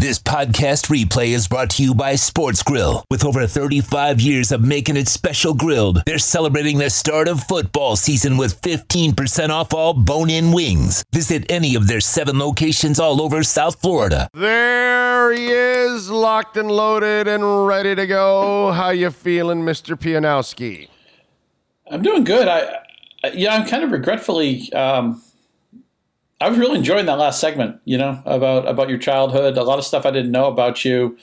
This podcast replay is brought to you by Sports Grill. With over 35 years of making it special grilled, they're celebrating the start of football season with 15% off all bone in wings. Visit any of their seven locations all over South Florida. There he is, locked and loaded and ready to go. How you feeling, Mr. Pianowski? I'm doing good. I, I yeah, I'm kind of regretfully. Um, I was really enjoying that last segment. You know about about your childhood. A lot of stuff I didn't know about you.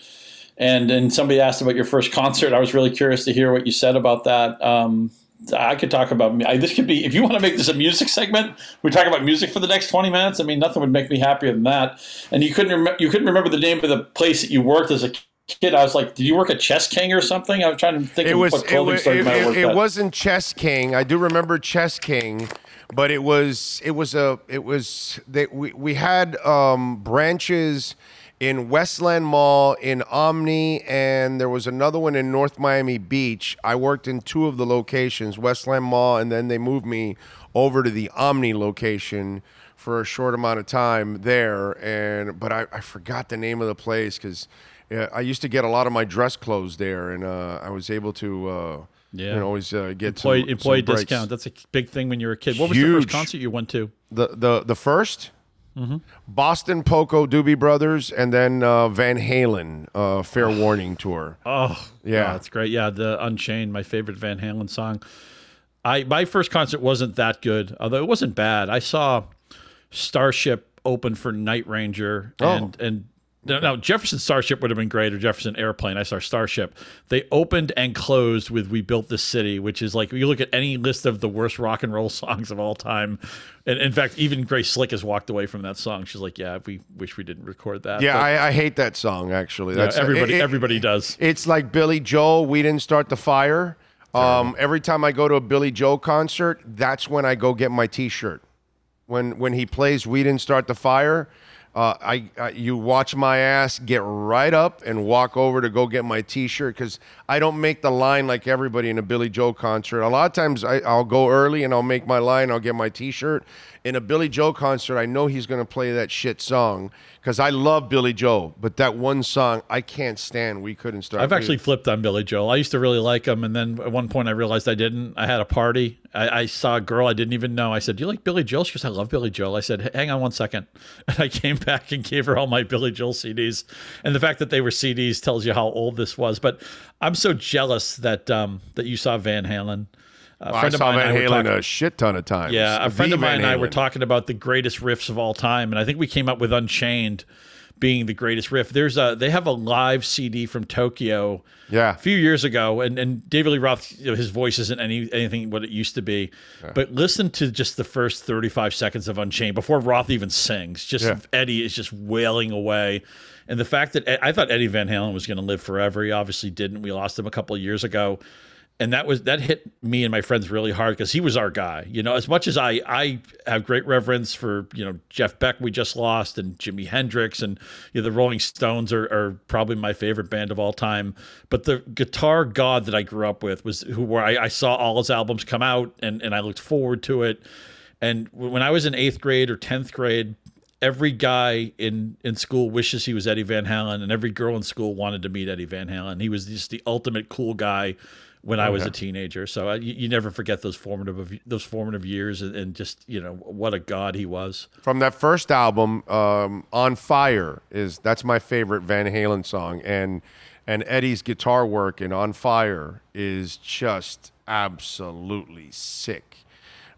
And then somebody asked about your first concert. I was really curious to hear what you said about that. Um, I could talk about I, this. Could be if you want to make this a music segment. We talk about music for the next twenty minutes. I mean, nothing would make me happier than that. And you couldn't rem- you couldn't remember the name of the place that you worked as a kid. I was like, did you work at Chess King or something? I was trying to think It of was. what It, clothing was, store you it, might it, worked it wasn't Chess King. I do remember Chess King, but it was. It was a. It was. They, we we had um, branches in Westland Mall, in Omni, and there was another one in North Miami Beach. I worked in two of the locations, Westland Mall, and then they moved me over to the Omni location for a short amount of time there. And but I, I forgot the name of the place because yeah, I used to get a lot of my dress clothes there, and uh, I was able to. Uh, Yeah. you always uh, get employee, some, employee some breaks. discount. That's a big thing when you're a kid. What was the first concert you went to? The the the 1st Mm-hmm. Boston Poco Doobie Brothers, and then uh, Van Halen uh, Fair Warning tour. Oh, Yeah. that's great. Yeah, the Unchained, my favorite Van Halen song. I my first concert wasn't that good, although it wasn't bad. I saw Starship open for Night Ranger, Oh. and and now Jefferson Starship would have been great, or Jefferson Airplane. I saw Starship. They opened and closed with "We Built This City," which is like you look at any list of the worst rock and roll songs of all time. And in fact, even Grace Slick has walked away from that song. She's like, "Yeah, we wish we didn't record that." Yeah, I, I hate that song actually. yeah, everybody it- it- everybody does. It's like Billy Joel. We didn't start the fire. Um, every time I go to a Billy Joel concert, that's when I go get my T-shirt. When when he plays "We Didn't Start the Fire," uh, I, I you watch my ass get right up and walk over to go get my T-shirt because I don't make the line like everybody in a Billy Joel concert. A lot of times I, I'll go early and I'll make my line. I'll get my T-shirt. In a Billy Joel concert, I know he's gonna play that shit song because I love Billy Joel, but that one song I can't stand. We couldn't start. I've actually flipped on Billy Joel. I used to really like him, and then at one point I realized I didn't. I had a party. I, I saw a girl I didn't even know. I said, "Do you like Billy Joel?" She goes, "I love Billy Joel." I said, "Hang on one second. and I came back and gave her all my Billy Joel CDs. And the fact that they were CDs tells you how old this was. But I'm so jealous that um, that you saw Van Halen. A I saw and Van Halen talking- a shit ton of times. yeah, a The friend of mine Van and I were talking about the greatest riffs of all time, and I think we came up with Unchained being the greatest riff. There's a they have a live CD from Tokyo, Yeah. a few years ago, and and David Lee Roth, you know, his voice isn't any anything what it used to be, but listen to just the first 35 seconds of Unchained before Roth even sings. Just Yeah. Eddie is just wailing away. And the fact that I thought Eddie Van Halen was going to live forever, he obviously didn't. We lost him a couple of years ago and that was that hit me and my friends really hard because he was our guy. You know, as much as I I have great reverence for you know Jeff Beck we just lost and Jimi Hendrix and you know the Rolling Stones are, are probably my favorite band of all time. But the guitar god that I grew up with was who where I, I saw all his albums come out and and I looked forward to it. And when I was in eighth grade or tenth grade, every guy in in school wishes he was Eddie Van Halen, and every girl in school wanted to meet Eddie Van Halen. He was just the ultimate cool guy when I was a teenager. So I, you, you never forget those formative those formative years, and, and just you know what a god he was. from that first album, um, "On Fire" is that's my favorite Van Halen song, and and Eddie's guitar work in "On Fire" is just absolutely sick.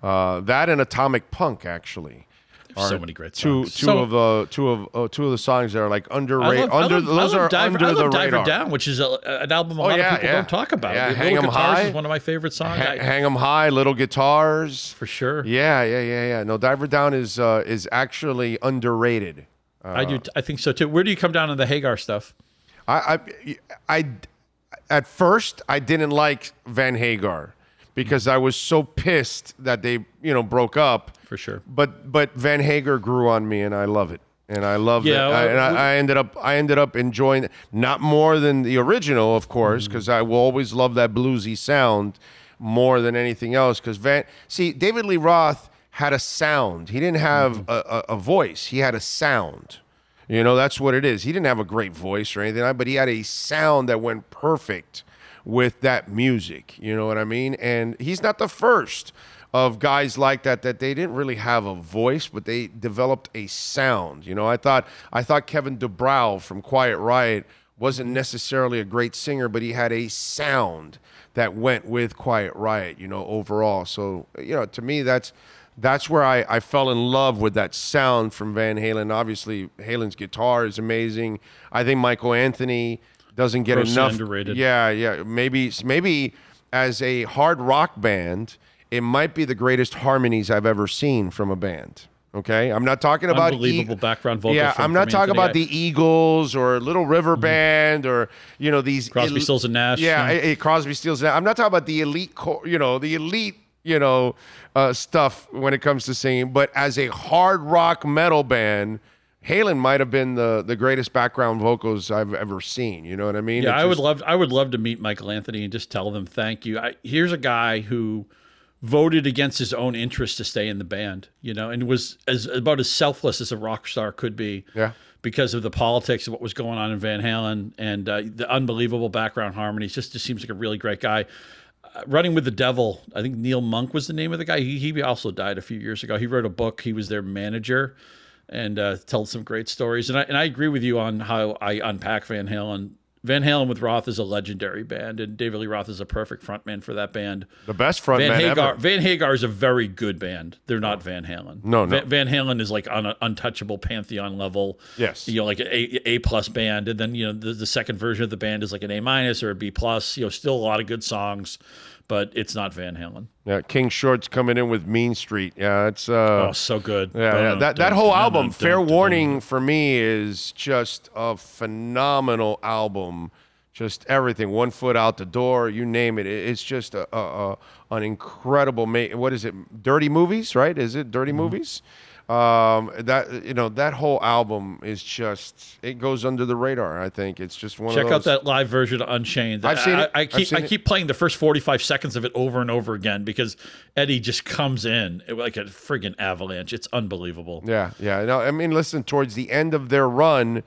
Uh, that and "Atomic Punk" actually. So many great Two, songs. two So- of uh, two of uh, two of the songs that are like underrated. Under I love, those I love are Diver, under I love the Diver radar. Down, which is a, an album a Oh, lot yeah, of people yeah. don't talk about. Yeah, Little Hang 'em High. is one of my favorite songs. Ha- I- hang 'em high, little guitars. for sure. Yeah, yeah, yeah, yeah. No, Diver Down is uh, is actually underrated. I do. I think so too. Where do you come down on the Hagar stuff? I, I, I, at first, I didn't like Van Hagar because I was so pissed that they, you know, broke up. For sure. But but Van Hagar grew on me, and I love it, and I love Yeah, it. I, and I, I ended up I ended up enjoying it, not more than the original, of course, Mm-hmm. because I will always love that bluesy sound more than anything else. Because Van, see, David Lee Roth had a sound. He didn't have Mm-hmm. a, a, a voice. He had a sound You know, that's what it is. He didn't have a great voice or anything, but he had a sound that went perfect with that music. You know what I mean? And he's not the first of guys like that that they didn't really have a voice, but they developed a sound. You know, I thought I thought Kevin DuBrow from Quiet Riot wasn't necessarily a great singer, but he had a sound that went with Quiet Riot. You know, overall. So you know, to me, that's that's where I, I fell in love with that sound from Van Halen. Obviously, Halen's guitar is amazing. I think Michael Anthony doesn't get Grossly enough. underrated. Yeah, yeah. Maybe maybe as a hard rock band, it might be the greatest harmonies I've ever seen from a band. Okay, I'm not talking about Unbelievable background vocals. Yeah, from- I'm not talking Anthony. about the Eagles or Little River Band or you know these Crosby, el- Stills, and Nash, Yeah, yeah. eh, eh, Crosby, Stills. and Nash. I'm not talking about the elite, co- you know, the elite, you know, uh, stuff when it comes to singing. But as a hard rock metal band, Halen might have been the the greatest background vocals I've ever seen. You know what I mean? Yeah, It I would love I would love to meet Michael Anthony and just tell them thank you. I, here's a guy who voted against his own interest to stay in the band, you know, and was as about as selfless as a rock star could be. Yeah. Because of the politics of what was going on in Van Halen and uh, the unbelievable background harmonies, just just seems like a really great guy. Uh, Running with the Devil, I think Neil Monk was the name of the guy. He, he also died a few years ago. He wrote a book. He was their manager and uh, told some great stories. And I, and I agree with you on how I unpack Van Halen. Van Halen with Roth is a legendary band, and David Lee Roth is a perfect frontman for that band. the best front Van Hagar, ever. Van Hagar is a very good band. They're not Van Halen. No, no. Van, Van Halen is like on an untouchable pantheon level. Yes. you know, like an A A plus band, and then you know the, the second version of the band is like an A minus or a B plus. You know, still a lot of good songs, but it's not Van Halen. Yeah, King Short's coming in with Mean Street. Yeah, it's uh, Oh, so good. Yeah, yeah. That that whole album, Fair Warning, for me is just a phenomenal album. Just everything, one foot out the door, you name it. It- It's just a, a, a an incredible. Ma- what is it? Dirty movies, right? Is it Dirty Mm-hmm. Movies? Um, that you know that whole album is just it goes under the radar. I think it's just one Check out that live version of Unchained. I've seen I, it. I, I keep seen I it. playing the first forty five seconds of it over and over again because Eddie just comes in like a friggin' avalanche. It's unbelievable. Yeah, yeah. No, I mean, listen. Towards the end of their run,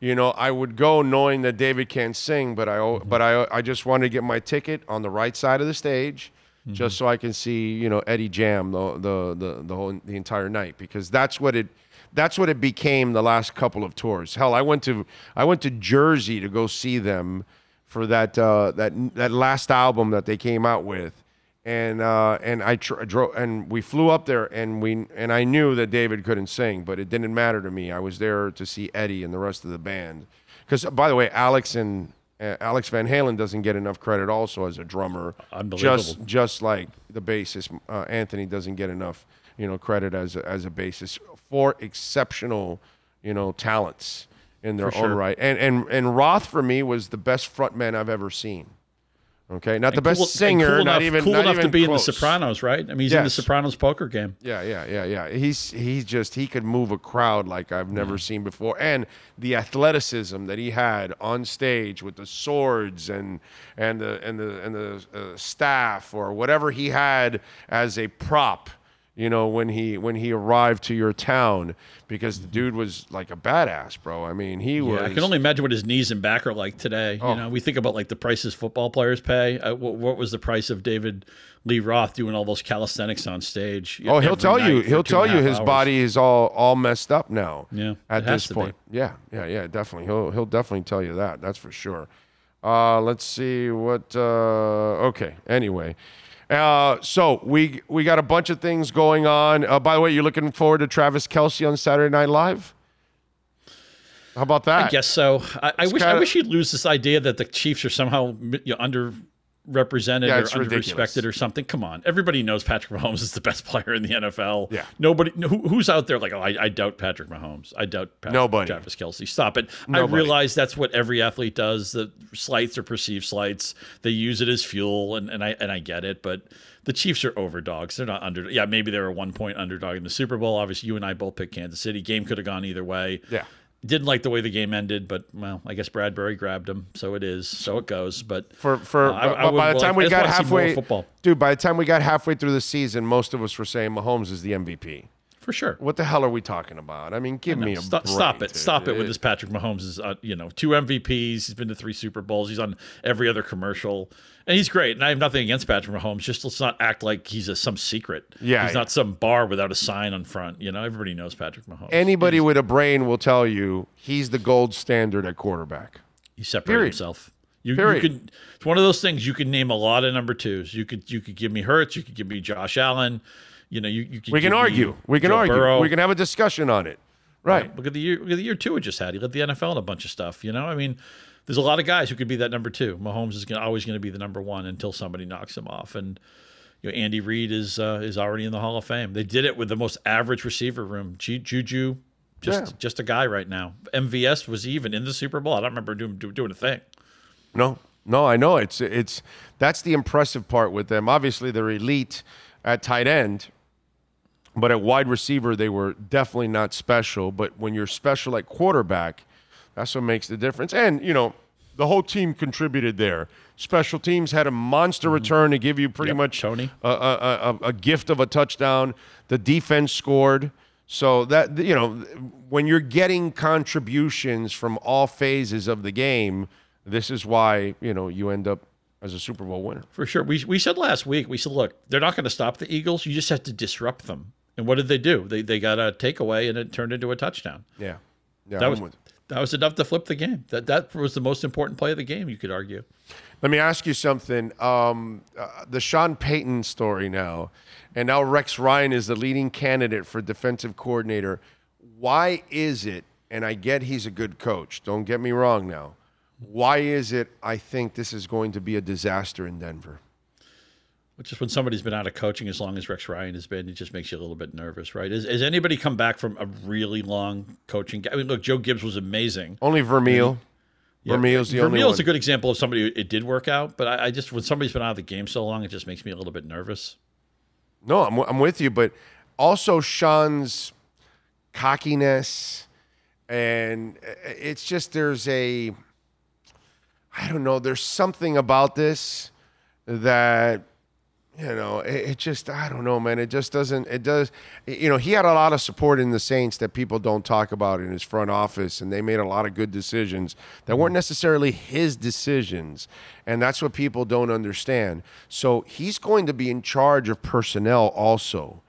you know, I would go knowing that David can't sing, but I, but I, I just wanted to get my ticket on the right side of the stage, Mm-hmm. just so I can see, you know, Eddie jam the, the, the, the whole the entire night because that's what it, that's what it became the last couple of tours. Hell, I went to, I went to Jersey to go see them for that, uh, that, that last album that they came out with and uh, and I tr- drove and we flew up there and we and I knew that David couldn't sing, but it didn't matter to me. I was there to see Eddie and the rest of the band. Because by the way, Alex and Alex Van Halen doesn't get enough credit also as a drummer. Unbelievable. Just just like the bassist, uh, Anthony doesn't get enough you know credit as a, as a bassist for exceptional you know talents in their For own sure. right. And and and Roth for me was the best frontman I've ever seen. Okay, not the best Cool- singer, cool not enough, even cool not enough even to be in The. Sopranos, right? I mean, he's in The Sopranos poker game. Yeah, yeah, yeah, yeah. He's he's just he could move a crowd like I've never seen before, and the athleticism that he had on stage with the swords and and the and the and the uh, staff or whatever he had as a prop. You know when he when he arrived to your town because the dude was like a badass, bro. I mean he was. I can only imagine what his knees and back are like today. Oh. You know, we think about like the prices football players pay. Uh, what, what was the price of David Lee Roth doing all those calisthenics on stage? Oh, he'll tell you. He'll tell you his hours? body is all all messed up now. Yeah, At this to be. point. Yeah, yeah, yeah. Definitely. He'll he'll definitely tell you that. That's for sure. Uh, let's see what. Uh, okay. Anyway. Uh, so we we got a bunch of things going on. Uh, by the way, you're looking forward to Travis Kelce on Saturday Night Live. How about that? I guess so. I, I wish I kinda- wish he'd lose this idea that the Chiefs are somehow you know, underrepresented Yeah, or underrespected or something. Come on, everybody knows Patrick Mahomes is the best player in the NFL. Yeah. nobody who, who's out there like, oh, I, I doubt Patrick Mahomes. I doubt Patrick, Nobody. Travis Kelce. Stop it. Nobody. I realize that's what every athlete does. The slights or perceived slights, they use it as fuel, and, and I and I get it, but. The Chiefs are overdogs. They're not under. Yeah, maybe they were a one point underdog in the Super Bowl. Obviously, you and I both picked Kansas City. Game could have gone either way. Yeah. Didn't like the way the game ended, but well, I guess Bradberry grabbed him, so it is, so it goes. But For for Uh, I- I would by the time I we got wanna see more halfway, football. dude. By the time we got halfway through the season, most of us were saying Mahomes is the MVP. For sure. What the hell are we talking about? I mean, give me a Stop, break, stop it. dude. Stop it with this Patrick Mahomes is uh, you know, two MVPs, he's been to three Super Bowls, he's on every other commercial. And he's great. And I have nothing against Patrick Mahomes. Just let's not act like he's a, some secret. Yeah, He's yeah. not some bar without a sign on front. You know, everybody knows Patrick Mahomes. Anybody with a brain will tell you he's the gold standard at quarterback. He separated Period. himself. You, you could. It's one of those things. You can name a lot of number twos. You could. You could give me Hurts. You could give me Josh Allen. You know. You. you We can argue. We can Joe argue. Burrow. We can have a discussion on it. Right. Look at the year. Look at the year two we just had. He led the NFL in a bunch of stuff. You know. I mean, there's a lot of guys who could be that number two. Mahomes is gonna, always going to be the number one until somebody knocks him off. And you know, Andy Reid is uh, is already in the Hall of Fame. They did it with the most average receiver room. Ju- Juju. Just, Yeah. just a guy right now. MVS was even in the Super Bowl. I don't remember doing doing a thing. No, no, I know it's it's that's the impressive part with them. Obviously, they're elite at tight end, but at wide receiver they were definitely not special. But when you're special at quarterback, that's what makes the difference. And you know, the whole team contributed there. Special teams had a monster mm-hmm. return to give you pretty Yep, much Toney. a, a, a, a gift of a touchdown. The defense scored. So that you know, when you're getting contributions from all phases of the game, this is why you know you end up as a Super Bowl winner. For sure. We, we said last week, we said, look, they're not going to stop the Eagles. You just have to disrupt them. And what did they do? They, they got a takeaway and it turned into a touchdown. Yeah, yeah. That I'm was with- that was enough to flip the game. That that was the most important play of the game. You could argue. Let me ask you something. Um, uh, the Sean Payton story now, and now Rex Ryan is the leading candidate for defensive coordinator. Why is it? And I get he's a good coach. Don't get me wrong now. Why is it I think this is going to be a disaster in Denver? Which is when somebody's been out of coaching as long as Rex Ryan has been, it just makes you a little bit nervous, right? Has, has anybody come back from a really long coaching? I mean, look, Joe Gibbs was amazing. Only Vermeil. Vermeil's the only Vermeil's one. a good example of somebody who it did work out, but I, I just when somebody's been out of the game so long, it just makes me a little bit nervous. No, I'm, I'm with you, but also Sean's cockiness, and uh, it's just there's a, I don't know, there's something about this that, you know, it, it just, I don't know, man, it just doesn't, it does, you know, he had a lot of support in the Saints that people don't talk about in his front office, and they made a lot of good decisions that weren't mm-hmm. necessarily his decisions, and that's what people don't understand. So he's going to be in charge of personnel also.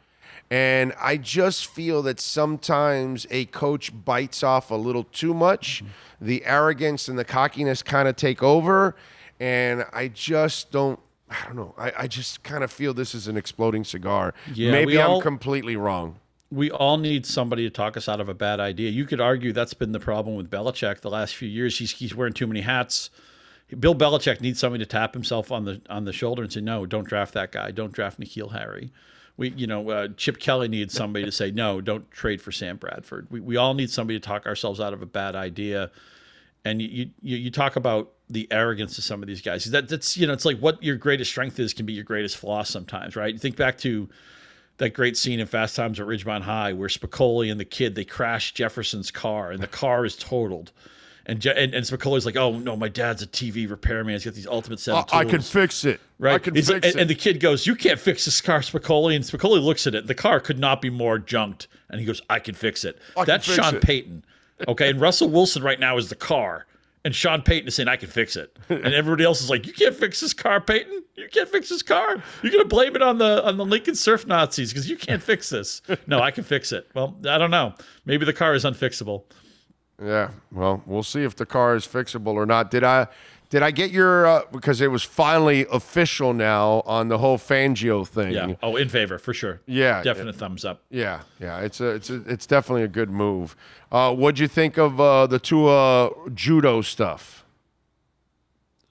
And I just feel that sometimes a coach bites off a little too much. Mm-hmm. The arrogance and the cockiness kind of take over. And I just don't, I don't know. I, I just kind of feel this is an exploding cigar. Yeah, Maybe I'm all- completely wrong. we all need somebody to talk us out of a bad idea. You could argue that's been the problem with Belichick the last few years. He's he's wearing too many hats. Bill Belichick needs somebody to tap himself on the on the shoulder and say, "No, don't draft that guy. Don't draft N'Keal Harry." We, you know, uh, Chip Kelly needs somebody to say, "No, don't trade for Sam Bradford." We, we all need somebody to talk ourselves out of a bad idea. And you you, you talk about the arrogance of some of these guys. That that's you know, it's like what your greatest strength is can be your greatest flaw sometimes, right? You think back to that great scene in Fast Times at Ridgemont High where Spicoli and the kid they crash Jefferson's car and the car is totaled. And, Je- and and Spicoli's like, oh no, my dad's a TV repairman. He's got these ultimate set of I, I can fix it. Right. I can He's fix and, it. and the kid goes, You can't fix this car, Spicoli. And Spicoli looks at it. The car could not be more junked. And he goes, I can fix it. I That's fix Sean it. Payton. Okay. And Russell Wilson right now is the car. And Sean Payton is saying, I can fix it. And everybody else is like, You can't fix this car, Payton. You can't fix this car. You're gonna blame it on the on the Lincoln surf Nazis because you can't fix this. No, I can fix it. Well, I don't know. Maybe the car is unfixable. Yeah, well, we'll see if the car is fixable or not. Did I did I get your uh, because it was finally official now on the whole Fangio thing? Yeah. Oh, in favor for sure. Yeah, Definite thumbs up. Yeah, yeah, it's a, it's a, it's definitely a good move. Uh, what'd you think of uh, the Tua uh, judo stuff?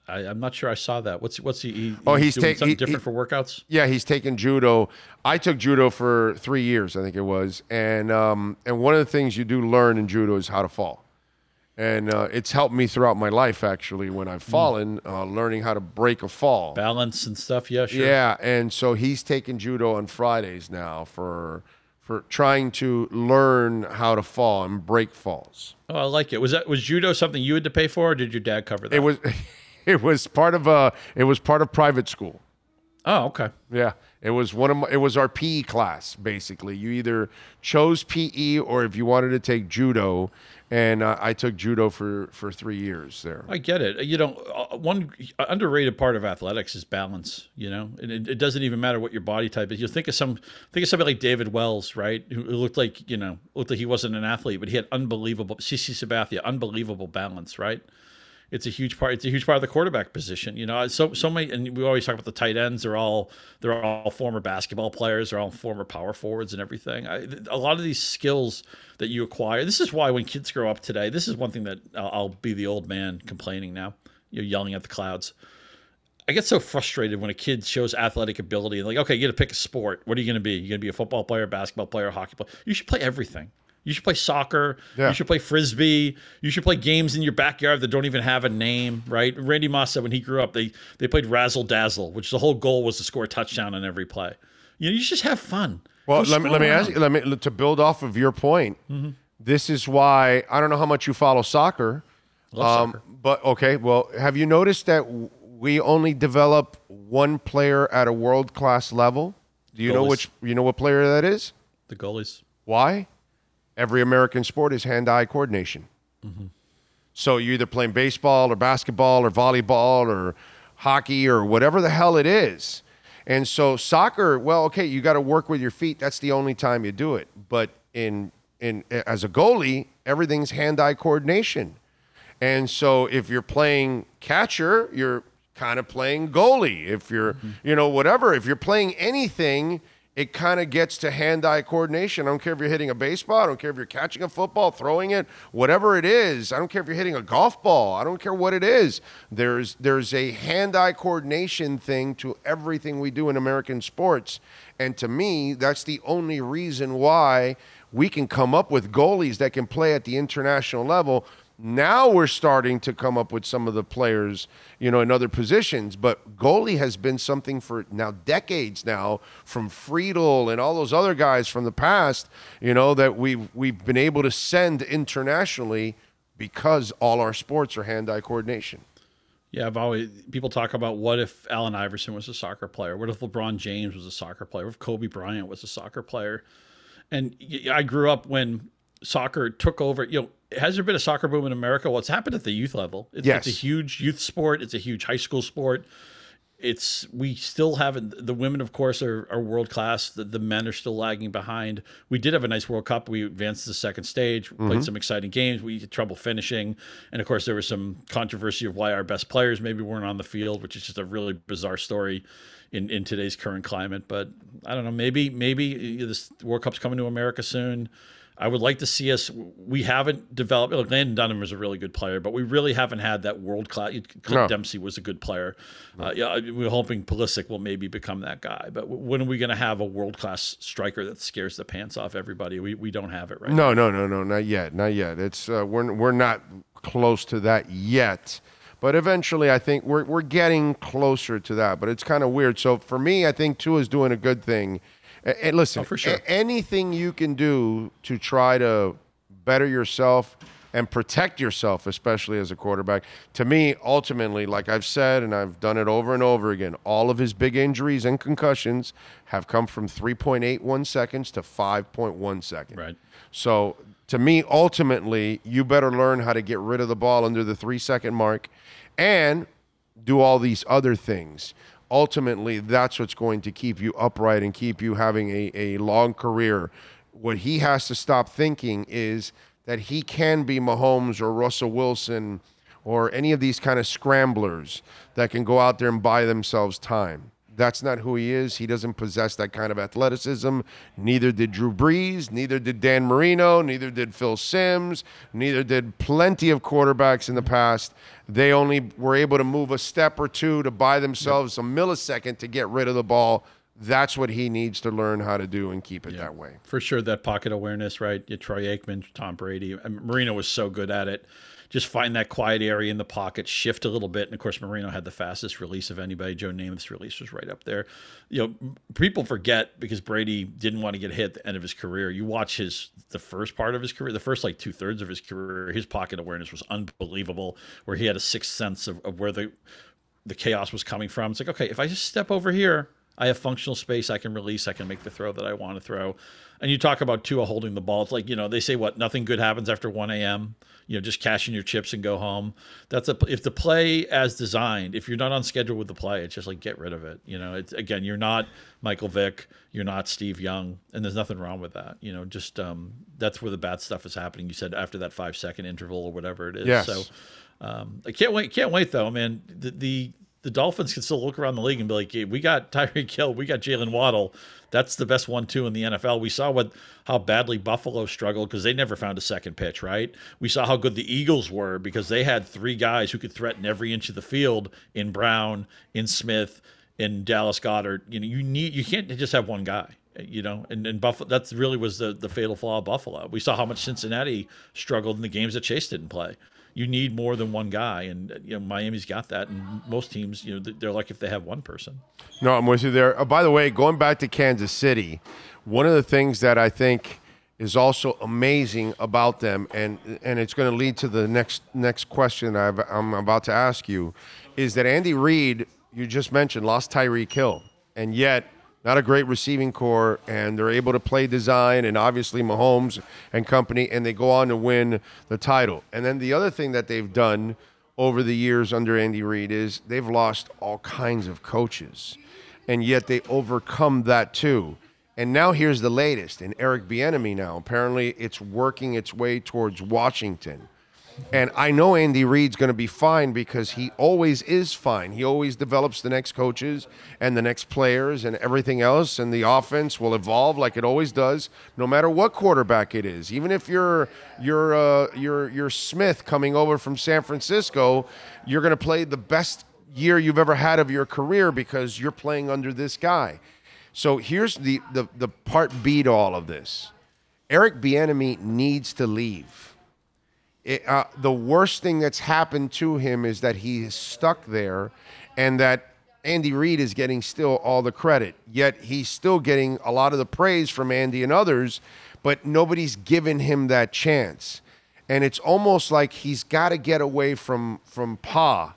I, I'm not sure I saw that. What's what's he? he Oh, he's doing take- something he- different he- for workouts. Yeah, he's taking judo. I took judo for three years, I think it was, and um, and one of the things you do learn in judo is how to fall, and uh, it's helped me throughout my life actually when I've fallen, uh, learning how to break a fall. balance and stuff. Yeah, sure. Yeah, and so he's taking judo on Fridays now for for trying to learn how to fall and break falls. Oh, I like it. Was that was judo something you had to pay for, or did your dad cover that? It was it was part of a it was part of private school. Oh, okay. Yeah, it was one of my, it was our PE class basically. You either chose PE or if you wanted to take judo, and uh, I took judo for for three years there. I get it. You know, uh, one underrated part of athletics is balance. You know, and it, it, doesn't even matter what your body type is. You think of some, think of somebody like David Wells, right? Who, looked like you know looked like he wasn't an athlete, but he had unbelievable CC Sabathia, unbelievable balance, right? It's a huge part. It's a huge part of the quarterback position. You know, so so many, and we always talk about the tight ends. They're all they're all former basketball players. They're all former power forwards and everything. I, a lot of these skills that you acquire. This is why when kids grow up today, this is one thing that I'll, I'll be the old man complaining now. You're yelling at the clouds. I get so frustrated when a kid shows athletic ability. And like, okay, you got to pick a sport. What are you going to be? You're going to be a football player, basketball player, hockey player? You should play everything. You should play soccer. Yeah. You should play frisbee. You should play games in your backyard that don't even have a name, right? Randy Moss said when he grew up, they they played razzle dazzle, which the whole goal was to score a touchdown on every play. You know, you just have fun. Well, let me let me ask you, let me to build off of your point. Mm-hmm. This is why I don't know how much you follow soccer. Love um, soccer. But okay, well, have you noticed that we only develop one player at a world class level? Do you goalies. know which you know what player that is? The goalies. Why? Every American sport is hand eye coordination. Mm-hmm. So you're either playing baseball or basketball or volleyball or hockey or whatever the hell it is. And so soccer, well, okay, you got to work with your feet. That's the only time you do it. But in in as a goalie, everything's hand-eye coordination. And so if you're playing catcher, you're kind of playing goalie. If you're, mm-hmm. you know, whatever, if you're playing anything, it kind of gets to hand-eye coordination. I don't care if you're hitting a baseball. I don't care if you're catching a football, throwing it, whatever it is. I don't care if you're hitting a golf ball. I don't care what it is. There's there's a hand-eye coordination thing to everything we do in American sports, and to me, that's the only reason why we can come up with goalies that can play at the international level now we're starting to come up with some of the players, you know, in other positions. But goalie has been something for now decades now, from Friedel and all those other guys from the past, you know, that we've we've been able to send internationally because all our sports are hand-eye coordination. Yeah, I've always people talk about what if Allen Iverson was a soccer player? What if LeBron James was a soccer player? What if Kobe Bryant was a soccer player? And I grew up when soccer took over. You know, has there been a soccer boom in America? Well, it's happened at the youth level. It's, yes. it's a huge youth sport. It's a huge high school sport. It's we still haven't. The women, of course, are, are world class. The, the men are still lagging behind. We did have a nice World Cup. We advanced to the second stage. Mm-hmm. Played some exciting games. We had trouble finishing, and of course, there was some controversy of why our best players maybe weren't on the field, which is just a really bizarre story in, in today's current climate. But I don't know. Maybe maybe this World Cup's coming to America soon. I would like to see us. We haven't developed. Look, Landon Donovan is a really good player, but we really haven't had that world class. Clint no. Dempsey was a good player. No. Uh, yeah, we're hoping Pulisic will maybe become that guy. But when are we going to have a world class striker that scares the pants off everybody? We, we don't have it right. No, now. no, no, no, not yet, not yet. It's uh, we're we're not close to that yet. But eventually, I think we're we're getting closer to that. But it's kind of weird. So for me, I think Tua is doing a good thing and listen, oh, for sure. anything you can do to try to better yourself and protect yourself, especially as a quarterback. To me, ultimately, like I've said, and I've done it over and over again, all of his big injuries and concussions have come from 3.81 seconds to 5.1 seconds. Right. So to me, ultimately, you better learn how to get rid of the ball under the three second mark and do all these other things ultimately that's what's going to keep you upright and keep you having a, a long career. What he has to stop thinking is that he can be Mahomes or Russell Wilson or any of these kind of scramblers that can go out there and buy themselves time. That's not who he is. He doesn't possess that kind of athleticism. Neither did Drew Brees, neither did Dan Marino, neither did Phil Simms, neither did plenty of quarterbacks in the past. They only were able to move a step or two to buy themselves a millisecond to get rid of the ball. That's what he needs to learn how to do and keep it that way. For sure, that pocket awareness, right? Troy Aikman, Tom Brady. Marino was so good at it just find that quiet area in the pocket, shift a little bit. And of course, Marino had the fastest release of anybody. Joe Namath's release was right up there. You know, people forget because Brady didn't want to get hit at the end of his career. You watch his the first part of his career, the first like two thirds of his career, his pocket awareness was unbelievable, where he had a sixth sense of, of where the the chaos was coming from. It's like, okay, if I just step over here, I have functional space. I can release. I can make the throw that I want to throw. And you talk about Tua holding the ball. It's like you know they say what nothing good happens after 1 a.m. You know, just cash in your chips and go home. That's a if the play as designed. If you're not on schedule with the play, it's just like get rid of it. You know, it's again you're not Michael Vick, you're not Steve Young, and there's nothing wrong with that. You know, just um, that's where the bad stuff is happening. You said after that five second interval or whatever it is. Yes. So um, I can't wait. Can't wait though, man. The, the the Dolphins can still look around the league and be like, hey, we got Tyreek Hill, we got Jaylen Waddle. That's the best one two in the NFL. We saw what how badly Buffalo struggled because they never found a second pitch, right? We saw how good the Eagles were because they had three guys who could threaten every inch of the field in Brown, in Smith, in Dallas Goedert. You know, you need you can't just have one guy you know, and, and Buffalo, that's really was the, the fatal flaw of Buffalo. We saw how much Cincinnati struggled in the games that Chase didn't play you need more than one guy, and you know Miami's got that, and most teams, you know, they're like if they have one person. No, I'm with you there. Uh, by the way, going back to Kansas City, one of the things that I think is also amazing about them, and and it's going to lead to the next next question i am about to ask you, is that Andy Reid, you just mentioned, lost Tyreek Hill, and yet not a great receiving corps, and they're able to play design and obviously Mahomes and company, and they go on to win the title. And then the other thing that they've done over the years under Andy Reid is they've lost all kinds of coaches, and yet they overcome that too. And now here's the latest in Eric Bieniemy. Now apparently it's working its way towards Washington. And I know Andy Reid's going to be fine because he always is fine. He always develops the next coaches and the next players and everything else, and the offense will evolve like it always does, no matter what quarterback it is. Even if you're you're uh, you're you're Smith coming over from San Francisco, you're going to play the best year you've ever had of your career because you're playing under this guy. So here's the the, the part B to all of this. Eric Bieniemy needs to leave it, uh, the worst thing that's happened to him is that he is stuck there and that Andy Reid is getting still all the credit. Yet he's still getting a lot of the praise from Andy and others, but nobody's given him that chance. And it's almost like he's got to get away from from Pa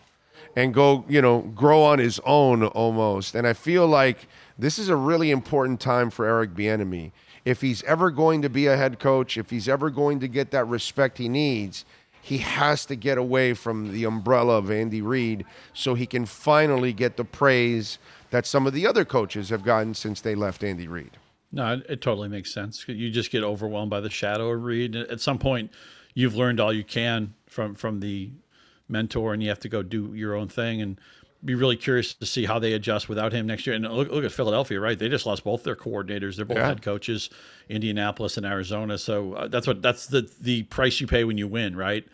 and go, you know, grow on his own almost. And I feel like this is a really important time for Eric Bieniemy if he's ever going to be a head coach, if he's ever going to get that respect he needs, he has to get away from the umbrella of Andy Reid so he can finally get the praise that some of the other coaches have gotten since they left Andy Reid. No, it, totally makes sense. You just get overwhelmed by the shadow of Reid. At some point, you've learned all you can from from the mentor, and you have to go do your own thing. And be really curious to see how they adjust without him next year. And look, look at Philadelphia, right? They just lost both their coordinators. They're both yeah. head coaches, Indianapolis and Arizona. So uh, that's what that's the the price you pay when you win, right?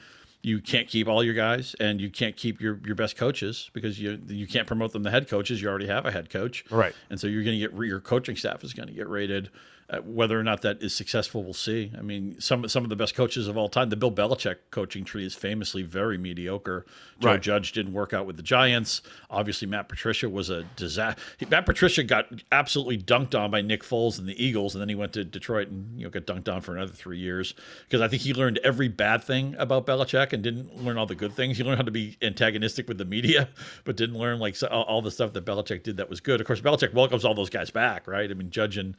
You can't keep all your guys, and you can't keep your, your best coaches because you you can't promote them to head coaches. You already have a head coach, right? And so you're going to get your coaching staff is going to get rated uh, whether or not that is successful, we'll see. I mean, some some of the best coaches of all time, the Bill Belichick coaching tree is famously very mediocre. Joe right. Judge didn't work out with the Giants. Obviously, Matt Patricia was a disaster. Matt Patricia got absolutely dunked on by Nick Foles and the Eagles, and then he went to Detroit and you know got dunked on for another three years because I think he learned every bad thing about Belichick and didn't learn all the good things. He learned how to be antagonistic with the media, but didn't learn like all, all the stuff that Belichick did that was good. Of course, Belichick welcomes all those guys back, right? I mean, Judge and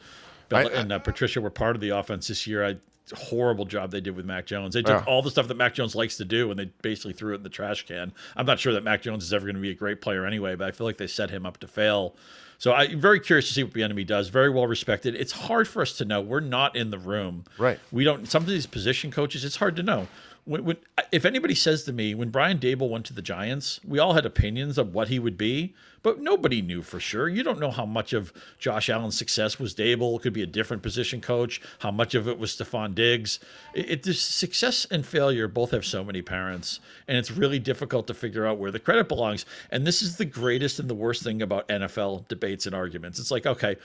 Bella, I, and uh, Patricia were part of the offense this year. I horrible job they did with Mac Jones. They took all the stuff that Mac Jones likes to do and they basically threw it in the trash can. I'm not sure that Mac Jones is ever going to be a great player anyway, but I feel like they set him up to fail. So I'm very curious to see what Bieniemy does. Very well respected. It's hard for us to know. We're not in the room. Right. We don't. Some of these position coaches, it's hard to know when, when, if anybody says to me when Brian Daboll went to the Giants, we all had opinions of what he would be, but nobody knew for sure. You don't know how much of Josh Allen's success was Daboll. It could be a different position coach. How much of it was Stefon Diggs. It, it success and failure both have so many parents, and it's really difficult to figure out where the credit belongs. And this is the greatest and the worst thing about NFL debates and arguments. It's like okay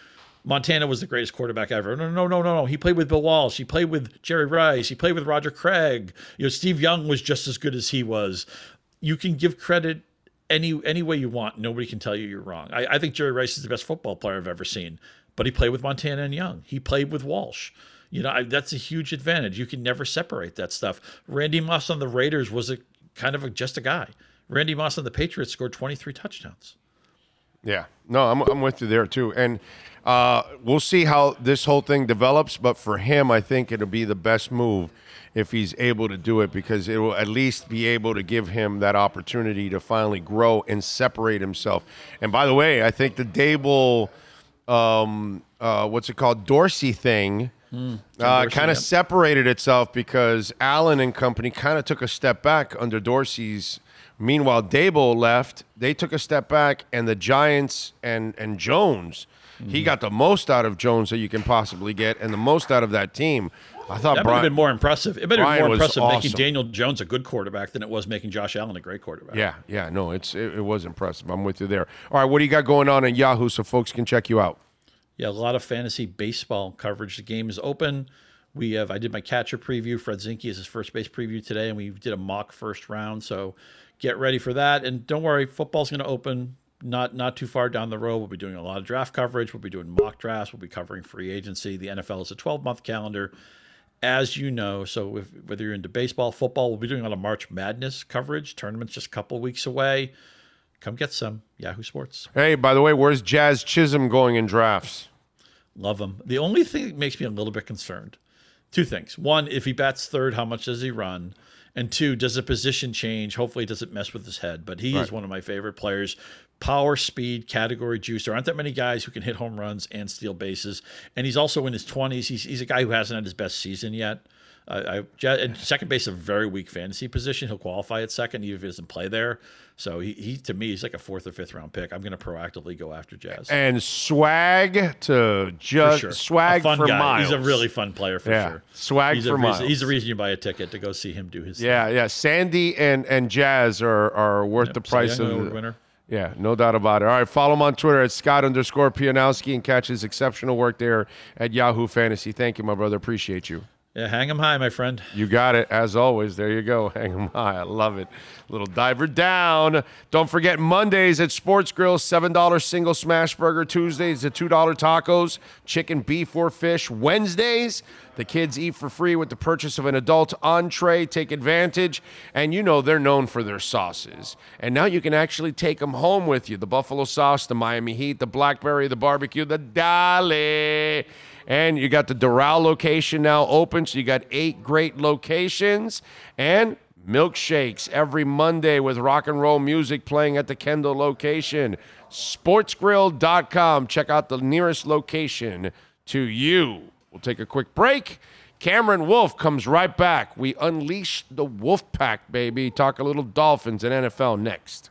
Montana was the greatest quarterback ever. No, no, no, no, no. He played with Bill Walsh. He played with Jerry Rice. He played with Roger Craig. You know, Steve Young was just as good as he was. You can give credit any any way you want. Nobody can tell you you're wrong. I, I think Jerry Rice is the best football player I've ever seen. But he played with Montana and Young. He played with Walsh. You know, I, that's a huge advantage. You can never separate that stuff. Randy Moss on the Raiders was a kind of a, just a guy Randy Moss on the Patriots scored 23 touchdowns. Yeah, no, I'm I'm with you there too, and uh, we'll see how this whole thing develops. But for him, I think it'll be the best move if he's able to do it because it will at least be able to give him that opportunity to finally grow and separate himself. And by the way, I think the Daboll, um, uh, what's it called, Dorsey thing. Mm, uh, kind of separated itself because Allen and company kind of took a step back under Dorsey's Meanwhile, Daboll left. They took a step back, and the Giants and and Jones, mm-hmm. he got the most out of Jones that you can possibly get, and the most out of that team. I thought that Brian, would have been more impressive. It would have been more impressive awesome. making Daniel Jones a good quarterback than it was making Josh Allen a great quarterback. Yeah, yeah, no, it's it, it was impressive. I'm with you there. All right, what do you got going on in Yahoo so folks can check you out? Yeah, a lot of fantasy baseball coverage. The game is open. We have I did my catcher preview. Fred Zinkie is his first base preview today, and we did a mock first round. So get ready for that. And don't worry, football's going to open not not too far down the road. We'll be doing a lot of draft coverage. We'll be doing mock drafts. We'll be covering free agency. The NFL is a 12 month calendar, as you know. So if, whether you're into baseball, football, we'll be doing a lot of March Madness coverage. Tournament's just a couple weeks away. Come get some Yahoo Sports. Hey, by the way, where's Jazz Chisholm going in drafts? Love him. The only thing that makes me a little bit concerned, two things. One, if he bats third, how much does he run? And two, does the position change? Hopefully, it doesn't mess with his head. But he right. is one of my favorite players. Power, speed, category juice. There aren't that many guys who can hit home runs and steal bases. And he's also in his 20s. He's, he's a guy who hasn't had his best season yet. Uh, I, and second base is a very weak fantasy position. He'll qualify at second, even if he doesn't play there. So he, he to me, he's like a fourth or fifth round pick. I'm going to proactively go after Jazz. And swag to just sure. swag for guy. miles. He's a really fun player for yeah. sure. Swag he's for reason, miles. He's the reason you buy a ticket to go see him do his. Yeah, thing. yeah. Yeah. Sandy and and Jazz are are worth yep. the price so of the winner. Yeah, no doubt about it. All right, follow him on Twitter at Scott underscore Pianowski and catch his exceptional work there at Yahoo Fantasy. Thank you, my brother. Appreciate you. Yeah, hang him high, my friend. You got it. As always, there you go. Hang him high. I love it. Little diver down. Don't forget Mondays at Sports Grill, $7 single smash burger. Tuesdays, the $2 tacos, chicken, beef, or fish. Wednesdays, the kids eat for free with the purchase of an adult entree. Take advantage. And you know they're known for their sauces. And now you can actually take them home with you the buffalo sauce, the Miami Heat, the blackberry, the barbecue, the Dale. And you got the Doral location now open. So you got eight great locations and milkshakes every Monday with rock and roll music playing at the Kendall location. Sportsgrill.com. Check out the nearest location to you. We'll take a quick break. Cameron Wolf comes right back. We unleash the Wolf Pack, baby. Talk a little Dolphins and NFL next.